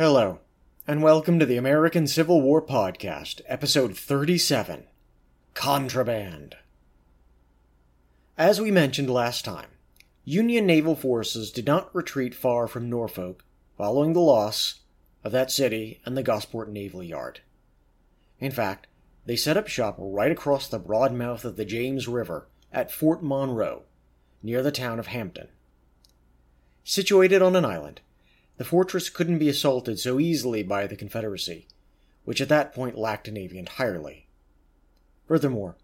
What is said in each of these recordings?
Hello, and welcome to the American Civil War Podcast, Episode 37 Contraband. As we mentioned last time, Union naval forces did not retreat far from Norfolk following the loss of that city and the Gosport Naval Yard. In fact, they set up shop right across the broad mouth of the James River at Fort Monroe, near the town of Hampton. Situated on an island, the fortress couldn't be assaulted so easily by the Confederacy, which at that point lacked a navy entirely. Furthermore,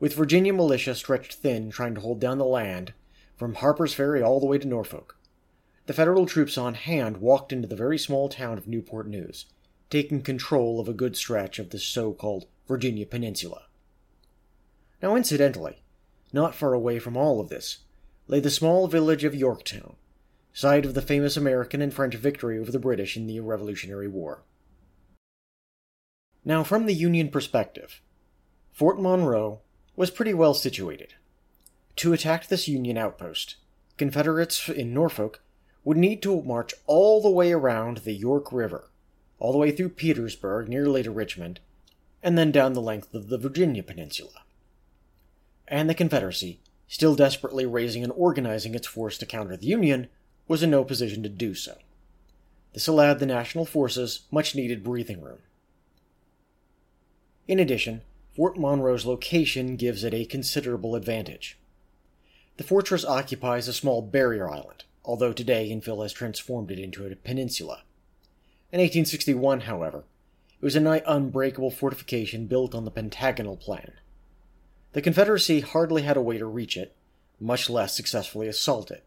with Virginia militia stretched thin trying to hold down the land from Harper's Ferry all the way to Norfolk, the Federal troops on hand walked into the very small town of Newport News, taking control of a good stretch of the so called Virginia Peninsula. Now, incidentally, not far away from all of this, lay the small village of Yorktown, site of the famous American and French victory over the British in the Revolutionary War. Now, from the Union perspective, Fort Monroe was pretty well situated. To attack this Union outpost, Confederates in Norfolk would need to march all the way around the York River, all the way through Petersburg, nearly to Richmond, and then down the length of the Virginia Peninsula. And the Confederacy, still desperately raising and organizing its force to counter the Union, was in no position to do so. This allowed the national forces much needed breathing room. In addition, Fort Monroe's location gives it a considerable advantage. The fortress occupies a small barrier island, although today infill has transformed it into a peninsula. In 1861, however, it was a nigh unbreakable fortification built on the pentagonal plan. The Confederacy hardly had a way to reach it, much less successfully assault it.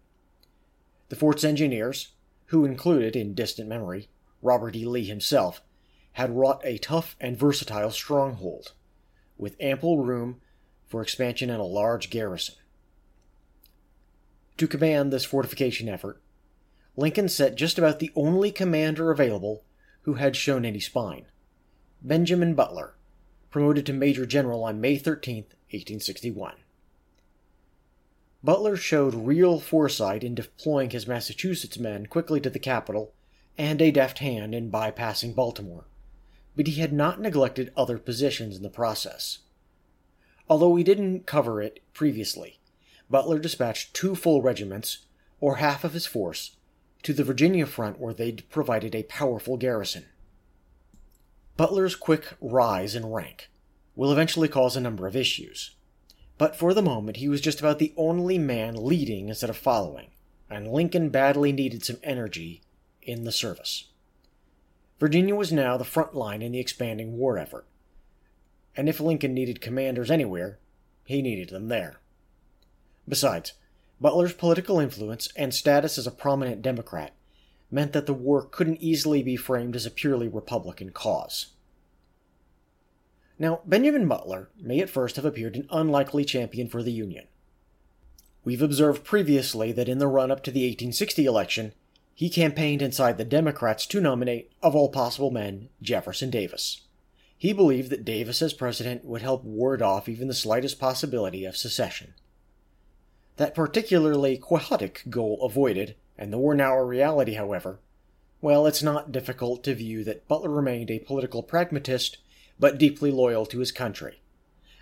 The fort's engineers, who included, in distant memory, Robert E. Lee himself, had wrought a tough and versatile stronghold, with ample room for expansion and a large garrison. To command this fortification effort, Lincoln set just about the only commander available who had shown any spine Benjamin Butler, promoted to Major General on May 13, 1861. Butler showed real foresight in deploying his Massachusetts men quickly to the capital and a deft hand in bypassing Baltimore, but he had not neglected other positions in the process. Although we didn't cover it previously, Butler dispatched two full regiments, or half of his force, to the Virginia front where they provided a powerful garrison. Butler's quick rise in rank will eventually cause a number of issues. But for the moment, he was just about the only man leading instead of following, and Lincoln badly needed some energy in the service. Virginia was now the front line in the expanding war effort. And if Lincoln needed commanders anywhere, he needed them there. Besides, Butler's political influence and status as a prominent Democrat meant that the war couldn't easily be framed as a purely Republican cause. Now, Benjamin Butler may at first have appeared an unlikely champion for the Union. We've observed previously that in the run up to the 1860 election, he campaigned inside the Democrats to nominate, of all possible men, Jefferson Davis. He believed that Davis as president would help ward off even the slightest possibility of secession. That particularly quixotic goal avoided, and the war now a reality, however, well, it's not difficult to view that Butler remained a political pragmatist but deeply loyal to his country.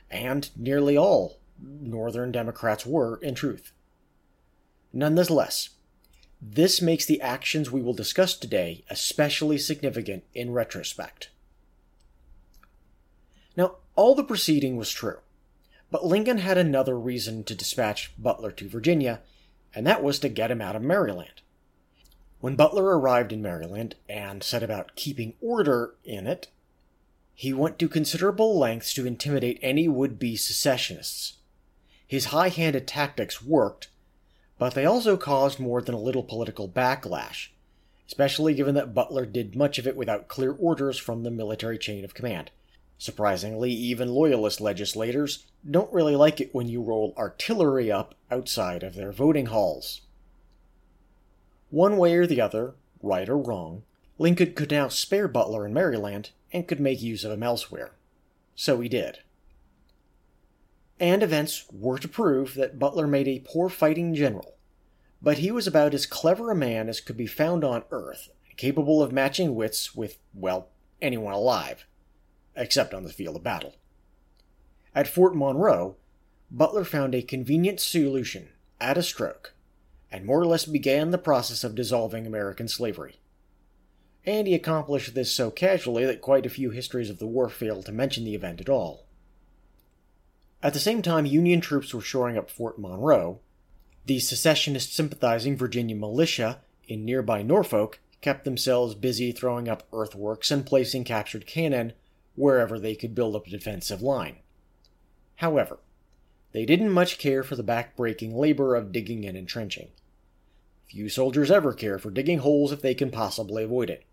And nearly all Northern Democrats were, in truth. Nonetheless, this makes the actions we will discuss today especially significant in retrospect. Now, all the preceding was true, but Lincoln had another reason to dispatch Butler to Virginia, and that was to get him out of Maryland. When Butler arrived in Maryland and set about keeping order in it, he went to considerable lengths to intimidate any would be secessionists. His high handed tactics worked, but they also caused more than a little political backlash, especially given that Butler did much of it without clear orders from the military chain of command. Surprisingly, even loyalist legislators don't really like it when you roll artillery up outside of their voting halls. One way or the other, right or wrong, Lincoln could now spare Butler in Maryland and could make use of him elsewhere. So he did. And events were to prove that Butler made a poor fighting general, but he was about as clever a man as could be found on earth. capable of matching wits with, well, anyone alive, except on the field of battle. At Fort Monroe, Butler found a convenient solution at a stroke and more or less began the process of dissolving American slavery. And he accomplished this so casually that quite a few histories of the war fail to mention the event at all. At the same time Union troops were shoring up Fort Monroe, the secessionist sympathizing Virginia militia in nearby Norfolk kept themselves busy throwing up earthworks and placing captured cannon wherever they could build up a defensive line. However, they didn't much care for the back-breaking labor of digging and entrenching. Few soldiers ever care for digging holes if they can possibly avoid it.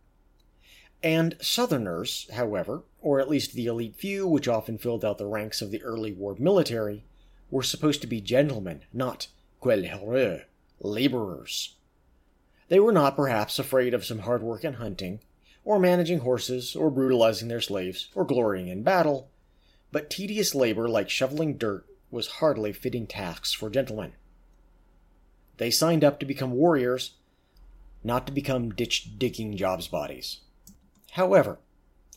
And Southerners, however, or at least the elite few which often filled out the ranks of the early war military, were supposed to be gentlemen, not quelle laborers. They were not, perhaps, afraid of some hard work in hunting, or managing horses, or brutalizing their slaves, or glorying in battle, but tedious labor like shoveling dirt was hardly fitting tasks for gentlemen. They signed up to become warriors, not to become ditch digging jobs bodies. However,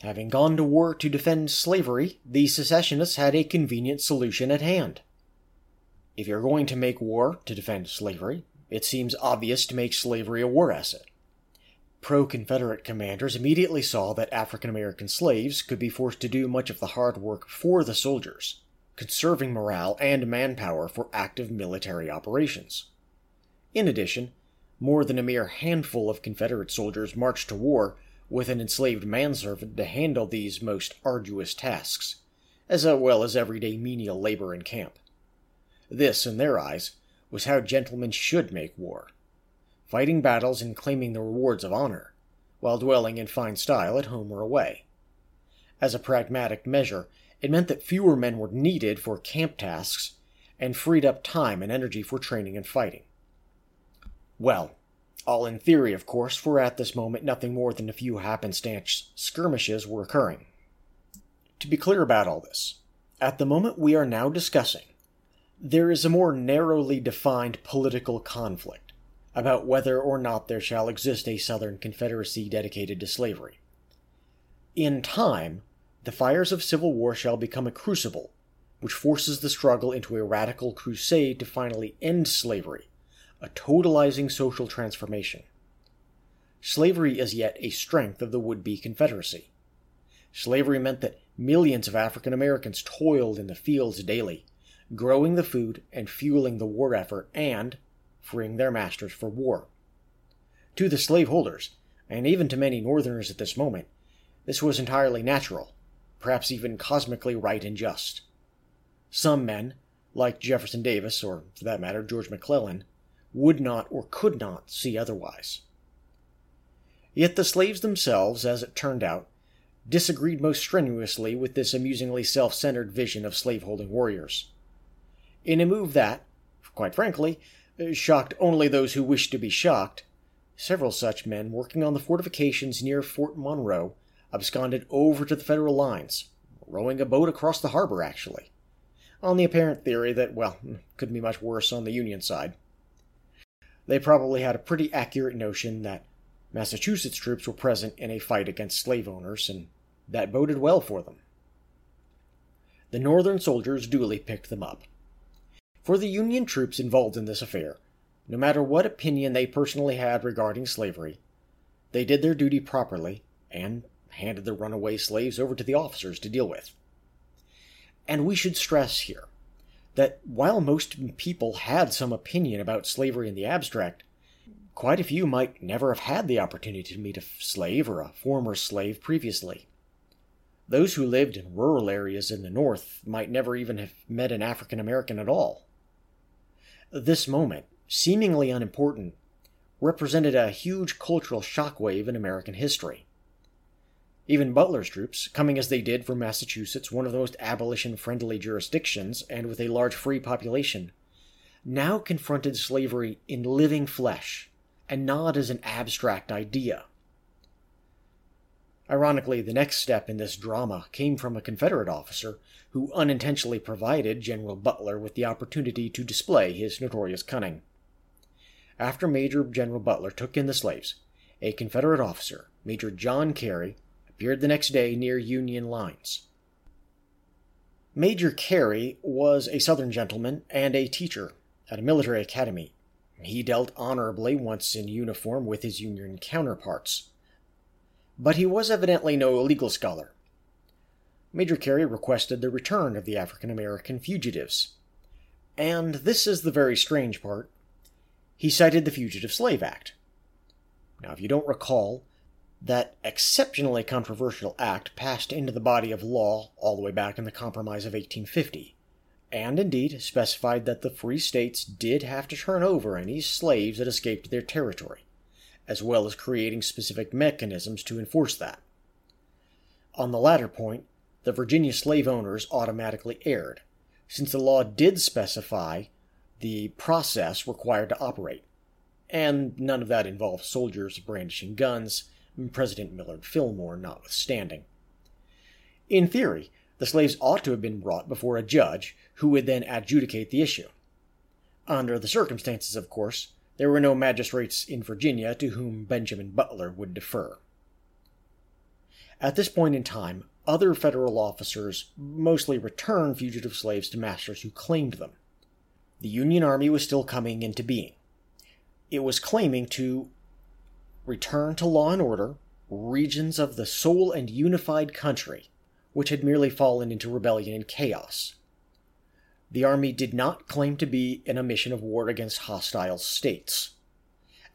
having gone to war to defend slavery, the secessionists had a convenient solution at hand. If you're going to make war to defend slavery, it seems obvious to make slavery a war asset. Pro Confederate commanders immediately saw that African American slaves could be forced to do much of the hard work for the soldiers, conserving morale and manpower for active military operations. In addition, more than a mere handful of Confederate soldiers marched to war with an enslaved manservant to handle these most arduous tasks, as well as everyday menial labor in camp. This, in their eyes, was how gentlemen should make war fighting battles and claiming the rewards of honor, while dwelling in fine style at home or away. As a pragmatic measure, it meant that fewer men were needed for camp tasks and freed up time and energy for training and fighting. Well, all in theory, of course, for at this moment nothing more than a few happenstance skirmishes were occurring. To be clear about all this, at the moment we are now discussing, there is a more narrowly defined political conflict about whether or not there shall exist a Southern Confederacy dedicated to slavery. In time, the fires of civil war shall become a crucible, which forces the struggle into a radical crusade to finally end slavery a totalizing social transformation. Slavery is yet a strength of the would be Confederacy. Slavery meant that millions of African Americans toiled in the fields daily, growing the food and fueling the war effort and freeing their masters for war. To the slaveholders, and even to many Northerners at this moment, this was entirely natural, perhaps even cosmically right and just. Some men, like Jefferson Davis, or for that matter, George McClellan, would not or could not see otherwise. Yet the slaves themselves, as it turned out, disagreed most strenuously with this amusingly self centered vision of slaveholding warriors. In a move that, quite frankly, shocked only those who wished to be shocked, several such men working on the fortifications near Fort Monroe absconded over to the Federal lines, rowing a boat across the harbor, actually, on the apparent theory that, well, couldn't be much worse on the Union side they probably had a pretty accurate notion that Massachusetts troops were present in a fight against slave owners, and that boded well for them. The Northern soldiers duly picked them up. For the Union troops involved in this affair, no matter what opinion they personally had regarding slavery, they did their duty properly and handed the runaway slaves over to the officers to deal with. And we should stress here that while most people had some opinion about slavery in the abstract, quite a few might never have had the opportunity to meet a slave or a former slave previously. Those who lived in rural areas in the North might never even have met an African American at all. This moment, seemingly unimportant, represented a huge cultural shockwave in American history. Even Butler's troops, coming as they did from Massachusetts, one of the most abolition friendly jurisdictions, and with a large free population, now confronted slavery in living flesh, and not as an abstract idea. Ironically, the next step in this drama came from a Confederate officer who unintentionally provided General Butler with the opportunity to display his notorious cunning. After Major General Butler took in the slaves, a Confederate officer, Major John Cary, appeared the next day near Union lines. Major Cary was a Southern gentleman and a teacher at a military academy. He dealt honorably once in uniform with his Union counterparts. But he was evidently no legal scholar. Major Cary requested the return of the African American fugitives. And this is the very strange part. He cited the Fugitive Slave Act. Now, if you don't recall, that exceptionally controversial act passed into the body of law all the way back in the Compromise of 1850, and indeed specified that the free states did have to turn over any slaves that escaped their territory, as well as creating specific mechanisms to enforce that. On the latter point, the Virginia slave owners automatically erred, since the law did specify the process required to operate, and none of that involved soldiers brandishing guns President Millard Fillmore notwithstanding. In theory, the slaves ought to have been brought before a judge who would then adjudicate the issue. Under the circumstances, of course, there were no magistrates in Virginia to whom Benjamin Butler would defer. At this point in time, other federal officers mostly returned fugitive slaves to masters who claimed them. The Union Army was still coming into being. It was claiming to return to law and order regions of the sole and unified country, which had merely fallen into rebellion and chaos. The army did not claim to be in a mission of war against hostile states.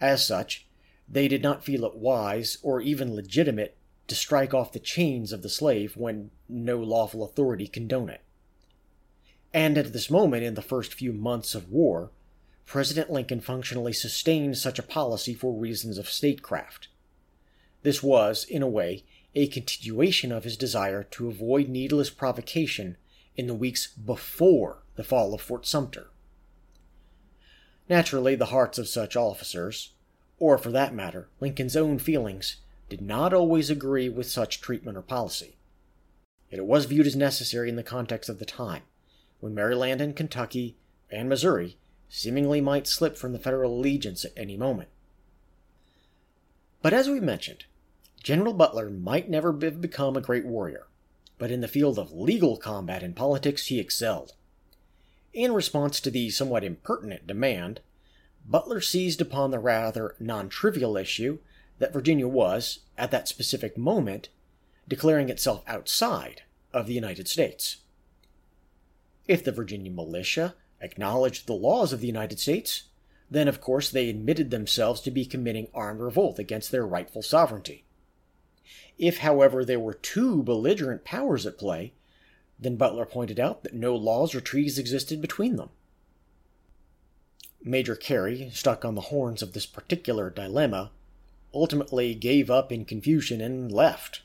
As such, they did not feel it wise or even legitimate to strike off the chains of the slave when no lawful authority condoned it. And at this moment, in the first few months of war, President Lincoln functionally sustained such a policy for reasons of statecraft. This was, in a way, a continuation of his desire to avoid needless provocation in the weeks before the fall of Fort Sumter. Naturally, the hearts of such officers, or for that matter, Lincoln's own feelings, did not always agree with such treatment or policy. Yet it was viewed as necessary in the context of the time, when Maryland and Kentucky and Missouri seemingly might slip from the federal allegiance at any moment. But as we mentioned, General Butler might never have become a great warrior, but in the field of legal combat and politics he excelled. In response to the somewhat impertinent demand, Butler seized upon the rather non trivial issue that Virginia was, at that specific moment, declaring itself outside of the United States. If the Virginia militia acknowledged the laws of the United States, then of course they admitted themselves to be committing armed revolt against their rightful sovereignty. If, however, there were two belligerent powers at play, then Butler pointed out that no laws or treaties existed between them. Major Cary, stuck on the horns of this particular dilemma, ultimately gave up in confusion and left.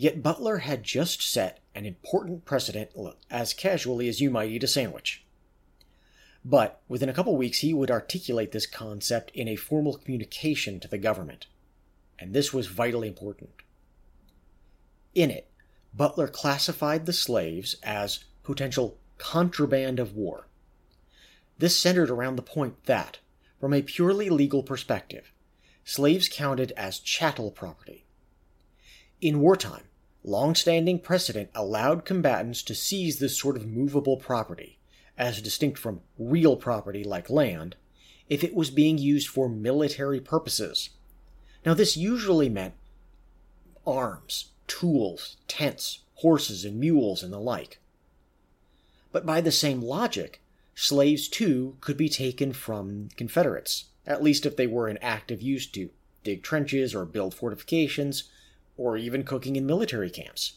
Yet Butler had just set an important precedent as casually as you might eat a sandwich. But within a couple weeks, he would articulate this concept in a formal communication to the government. And this was vitally important. In it, Butler classified the slaves as potential contraband of war. This centered around the point that, from a purely legal perspective, slaves counted as chattel property. In wartime, long-standing precedent allowed combatants to seize this sort of movable property, as distinct from real property like land, if it was being used for military purposes. Now, this usually meant arms, tools, tents, horses, and mules, and the like. But by the same logic, slaves too could be taken from Confederates, at least if they were in active use to dig trenches or build fortifications or even cooking in military camps.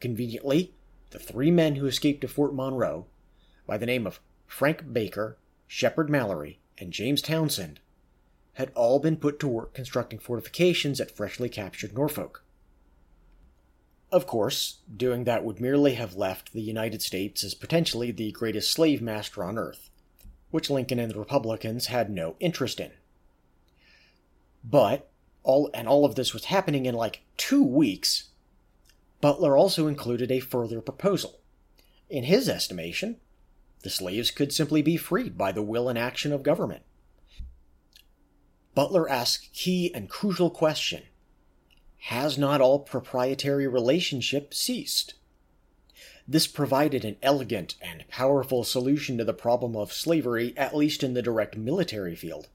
Conveniently, the three men who escaped to Fort Monroe, by the name of Frank Baker, Shepard Mallory, and James Townsend, had all been put to work constructing fortifications at freshly captured Norfolk. Of course, doing that would merely have left the United States as potentially the greatest slave master on earth, which Lincoln and the Republicans had no interest in. But all and all of this was happening in like two weeks, Butler also included a further proposal. In his estimation, the slaves could simply be freed by the will and action of government. Butler asks key and crucial question Has not all proprietary relationship ceased? This provided an elegant and powerful solution to the problem of slavery, at least in the direct military field.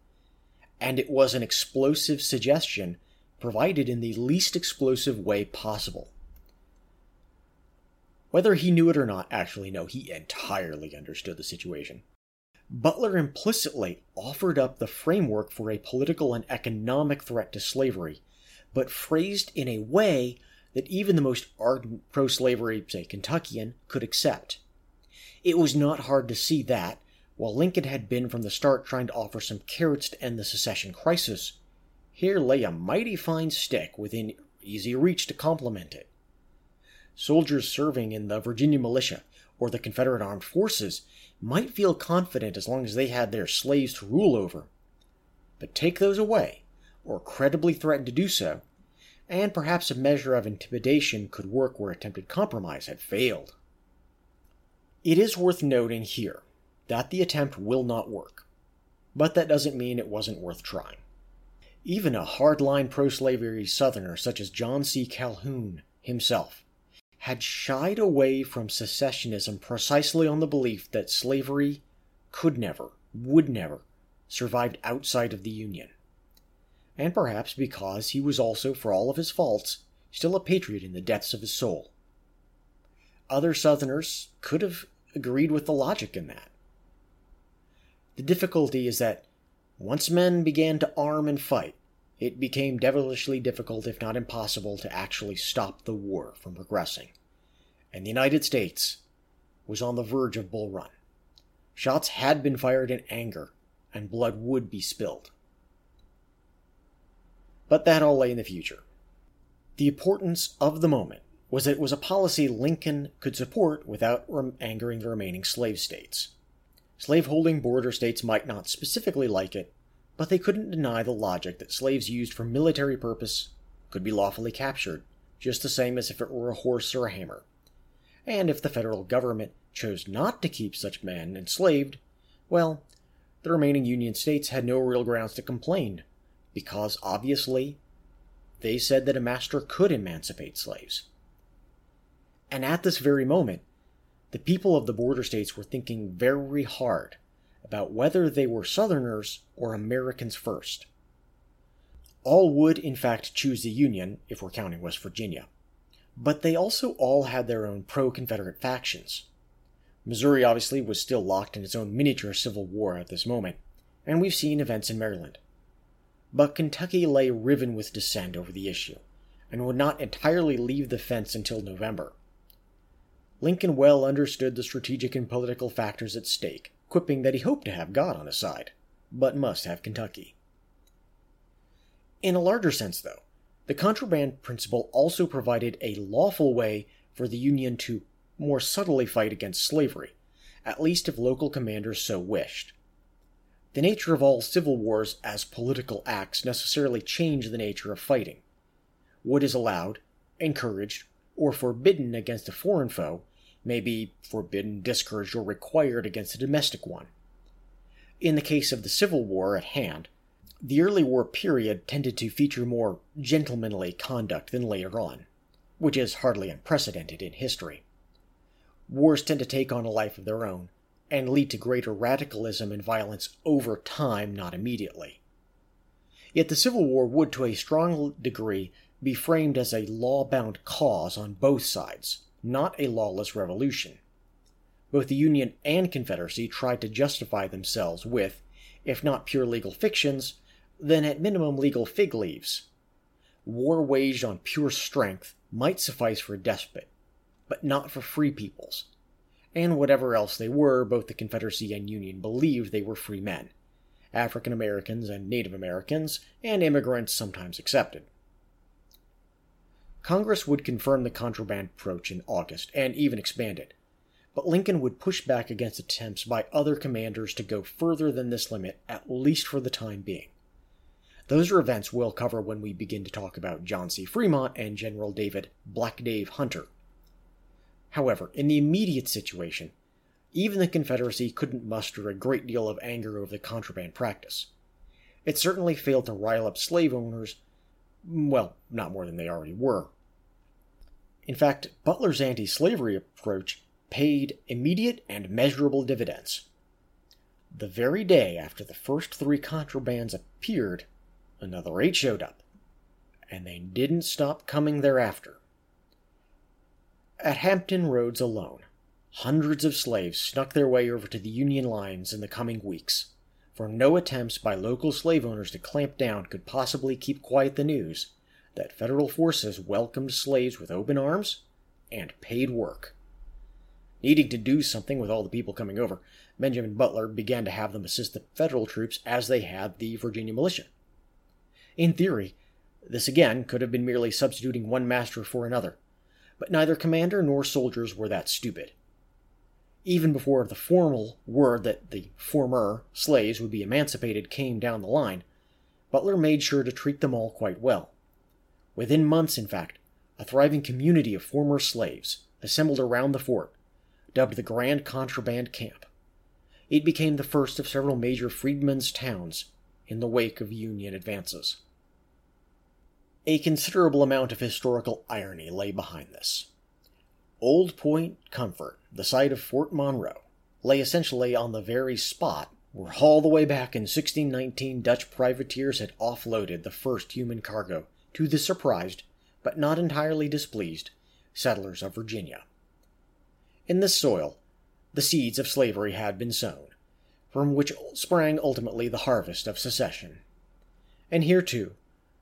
And it was an explosive suggestion provided in the least explosive way possible. Whether he knew it or not, actually, no, he entirely understood the situation. Butler implicitly offered up the framework for a political and economic threat to slavery, but phrased in a way that even the most ardent pro slavery, say, Kentuckian, could accept. It was not hard to see that, while Lincoln had been from the start trying to offer some carrots to end the secession crisis, here lay a mighty fine stick within easy reach to complement it. Soldiers serving in the Virginia militia or the Confederate armed forces might feel confident as long as they had their slaves to rule over. But take those away, or credibly threaten to do so, and perhaps a measure of intimidation could work where attempted compromise had failed. It is worth noting here that the attempt will not work, but that doesn't mean it wasn't worth trying. Even a hardline pro slavery Southerner such as John C. Calhoun himself had shied away from secessionism precisely on the belief that slavery could never, would never, survive outside of the Union and perhaps because he was also, for all of his faults, still a patriot in the depths of his soul. Other Southerners could have agreed with the logic in that. The difficulty is that once men began to arm and fight, it became devilishly difficult, if not impossible, to actually stop the war from progressing. And the United States was on the verge of Bull Run. Shots had been fired in anger, and blood would be spilled but that all lay in the future. The importance of the moment was that it was a policy Lincoln could support without angering the remaining slave states. Slaveholding border states might not specifically like it, but they couldn't deny the logic that slaves used for military purpose could be lawfully captured, just the same as if it were a horse or a hammer. And if the federal government chose not to keep such men enslaved, well, the remaining Union states had no real grounds to complain because obviously they said that a master could emancipate slaves. And at this very moment, the people of the border states were thinking very hard about whether they were Southerners or Americans first. All would, in fact, choose the Union, if we're counting West Virginia, but they also all had their own pro Confederate factions. Missouri obviously was still locked in its own miniature civil war at this moment, and we've seen events in Maryland but Kentucky lay riven with dissent over the issue, and would not entirely leave the fence until November. Lincoln well understood the strategic and political factors at stake, quipping that he hoped to have God on his side, but must have Kentucky. In a larger sense, though, the contraband principle also provided a lawful way for the Union to more subtly fight against slavery, at least if local commanders so wished. The nature of all civil wars as political acts necessarily change the nature of fighting. What is allowed, encouraged, or forbidden against a foreign foe may be forbidden, discouraged, or required against a domestic one. In the case of the Civil War at hand, the early war period tended to feature more gentlemanly conduct than later on, which is hardly unprecedented in history. Wars tend to take on a life of their own, and lead to greater radicalism and violence over time, not immediately. Yet the Civil War would, to a strong degree, be framed as a law bound cause on both sides, not a lawless revolution. Both the Union and Confederacy tried to justify themselves with, if not pure legal fictions, then at minimum legal fig leaves. War waged on pure strength might suffice for a despot, but not for free peoples, and whatever else they were, both the Confederacy and Union believed they were free men African Americans and Native Americans, and immigrants sometimes accepted. Congress would confirm the contraband approach in August and even expand it, but Lincoln would push back against attempts by other commanders to go further than this limit, at least for the time being. Those are events we'll cover when we begin to talk about John C. Fremont and General David Black Dave Hunter, However, in the immediate situation, even the Confederacy couldn't muster a great deal of anger over the contraband practice. it certainly failed to rile up slave owners, well, not more than they already were. In fact, Butler's anti slavery approach paid immediate and measurable dividends. The very day after the first three contrabands appeared, another eight showed up, and they didn't stop coming thereafter. At Hampton Roads alone, hundreds of slaves snuck their way over to the Union lines in the coming weeks, for no attempts by local slave owners to clamp down could possibly keep quiet the news that federal forces welcomed slaves with open arms and paid work. Needing to do something with all the people coming over, Benjamin Butler began to have them assist the federal troops as they had the Virginia militia. In theory, this again could have been merely substituting one master for another, but neither commander nor soldiers were that stupid even before the formal word that the former slaves would be emancipated came down the line, Butler made sure to treat them all quite well. Within months, in fact, a thriving community of former slaves assembled around the fort, dubbed the Grand Contraband Camp. It became the first of several major freedmen's towns in the wake of Union advances. A considerable amount of historical irony lay behind this. Old Point Comfort, the site of Fort Monroe, lay essentially on the very spot where all the way back in 1619 Dutch privateers had offloaded the first human cargo to the surprised, but not entirely displeased, settlers of Virginia. In this soil, the seeds of slavery had been sown, from which sprang ultimately the harvest of secession. And here, too,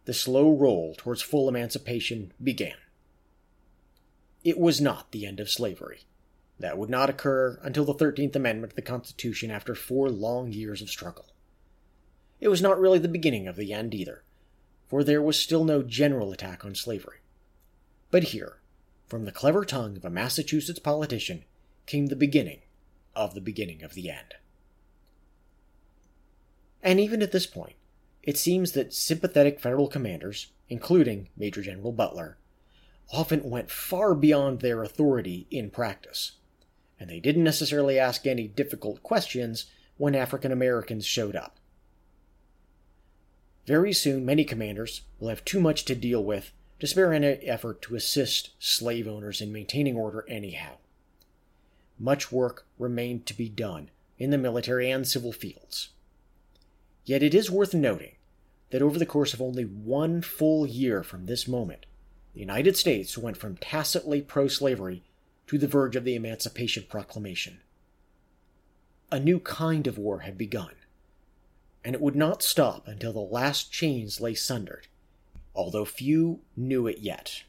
the slow roll towards full emancipation began. It was not the end of slavery. That would not occur until the 13th Amendment to the Constitution after four long years of struggle. It was not really the beginning of the end either, for there was still no general attack on slavery. But here, from the clever tongue of a Massachusetts politician, came the beginning of the beginning of the end. And even at this point, it seems that sympathetic federal commanders, including Major General Butler, often went far beyond their authority in practice, and they didn't necessarily ask any difficult questions when African Americans showed up. Very soon, many commanders will have too much to deal with to spare any effort to assist slave owners in maintaining order anyhow. Much work remained to be done in the military and civil fields. Yet it is worth noting that over the course of only one full year from this moment, the United States went from tacitly pro slavery to the verge of the Emancipation Proclamation. A new kind of war had begun, and it would not stop until the last chains lay sundered, although few knew it yet.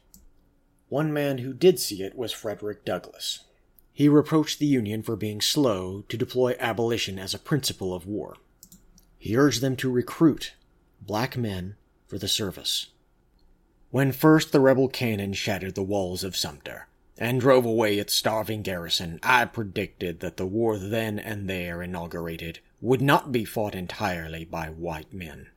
One man who did see it was Frederick Douglass. He reproached the Union for being slow to deploy abolition as a principle of war. He urged them to recruit black men for the service. When first the rebel cannon shattered the walls of Sumter and drove away its starving garrison, I predicted that the war then and there inaugurated would not be fought entirely by white men.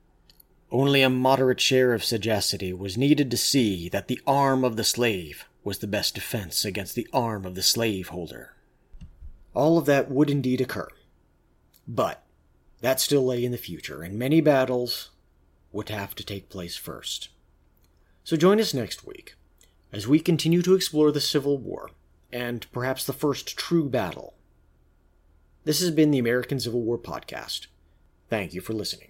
Only a moderate share of sagacity was needed to see that the arm of the slave was the best defense against the arm of the slaveholder. All of that would indeed occur. But that still lay in the future, and many battles would have to take place first. So join us next week as we continue to explore the Civil War and perhaps the first true battle. This has been the American Civil War Podcast. Thank you for listening.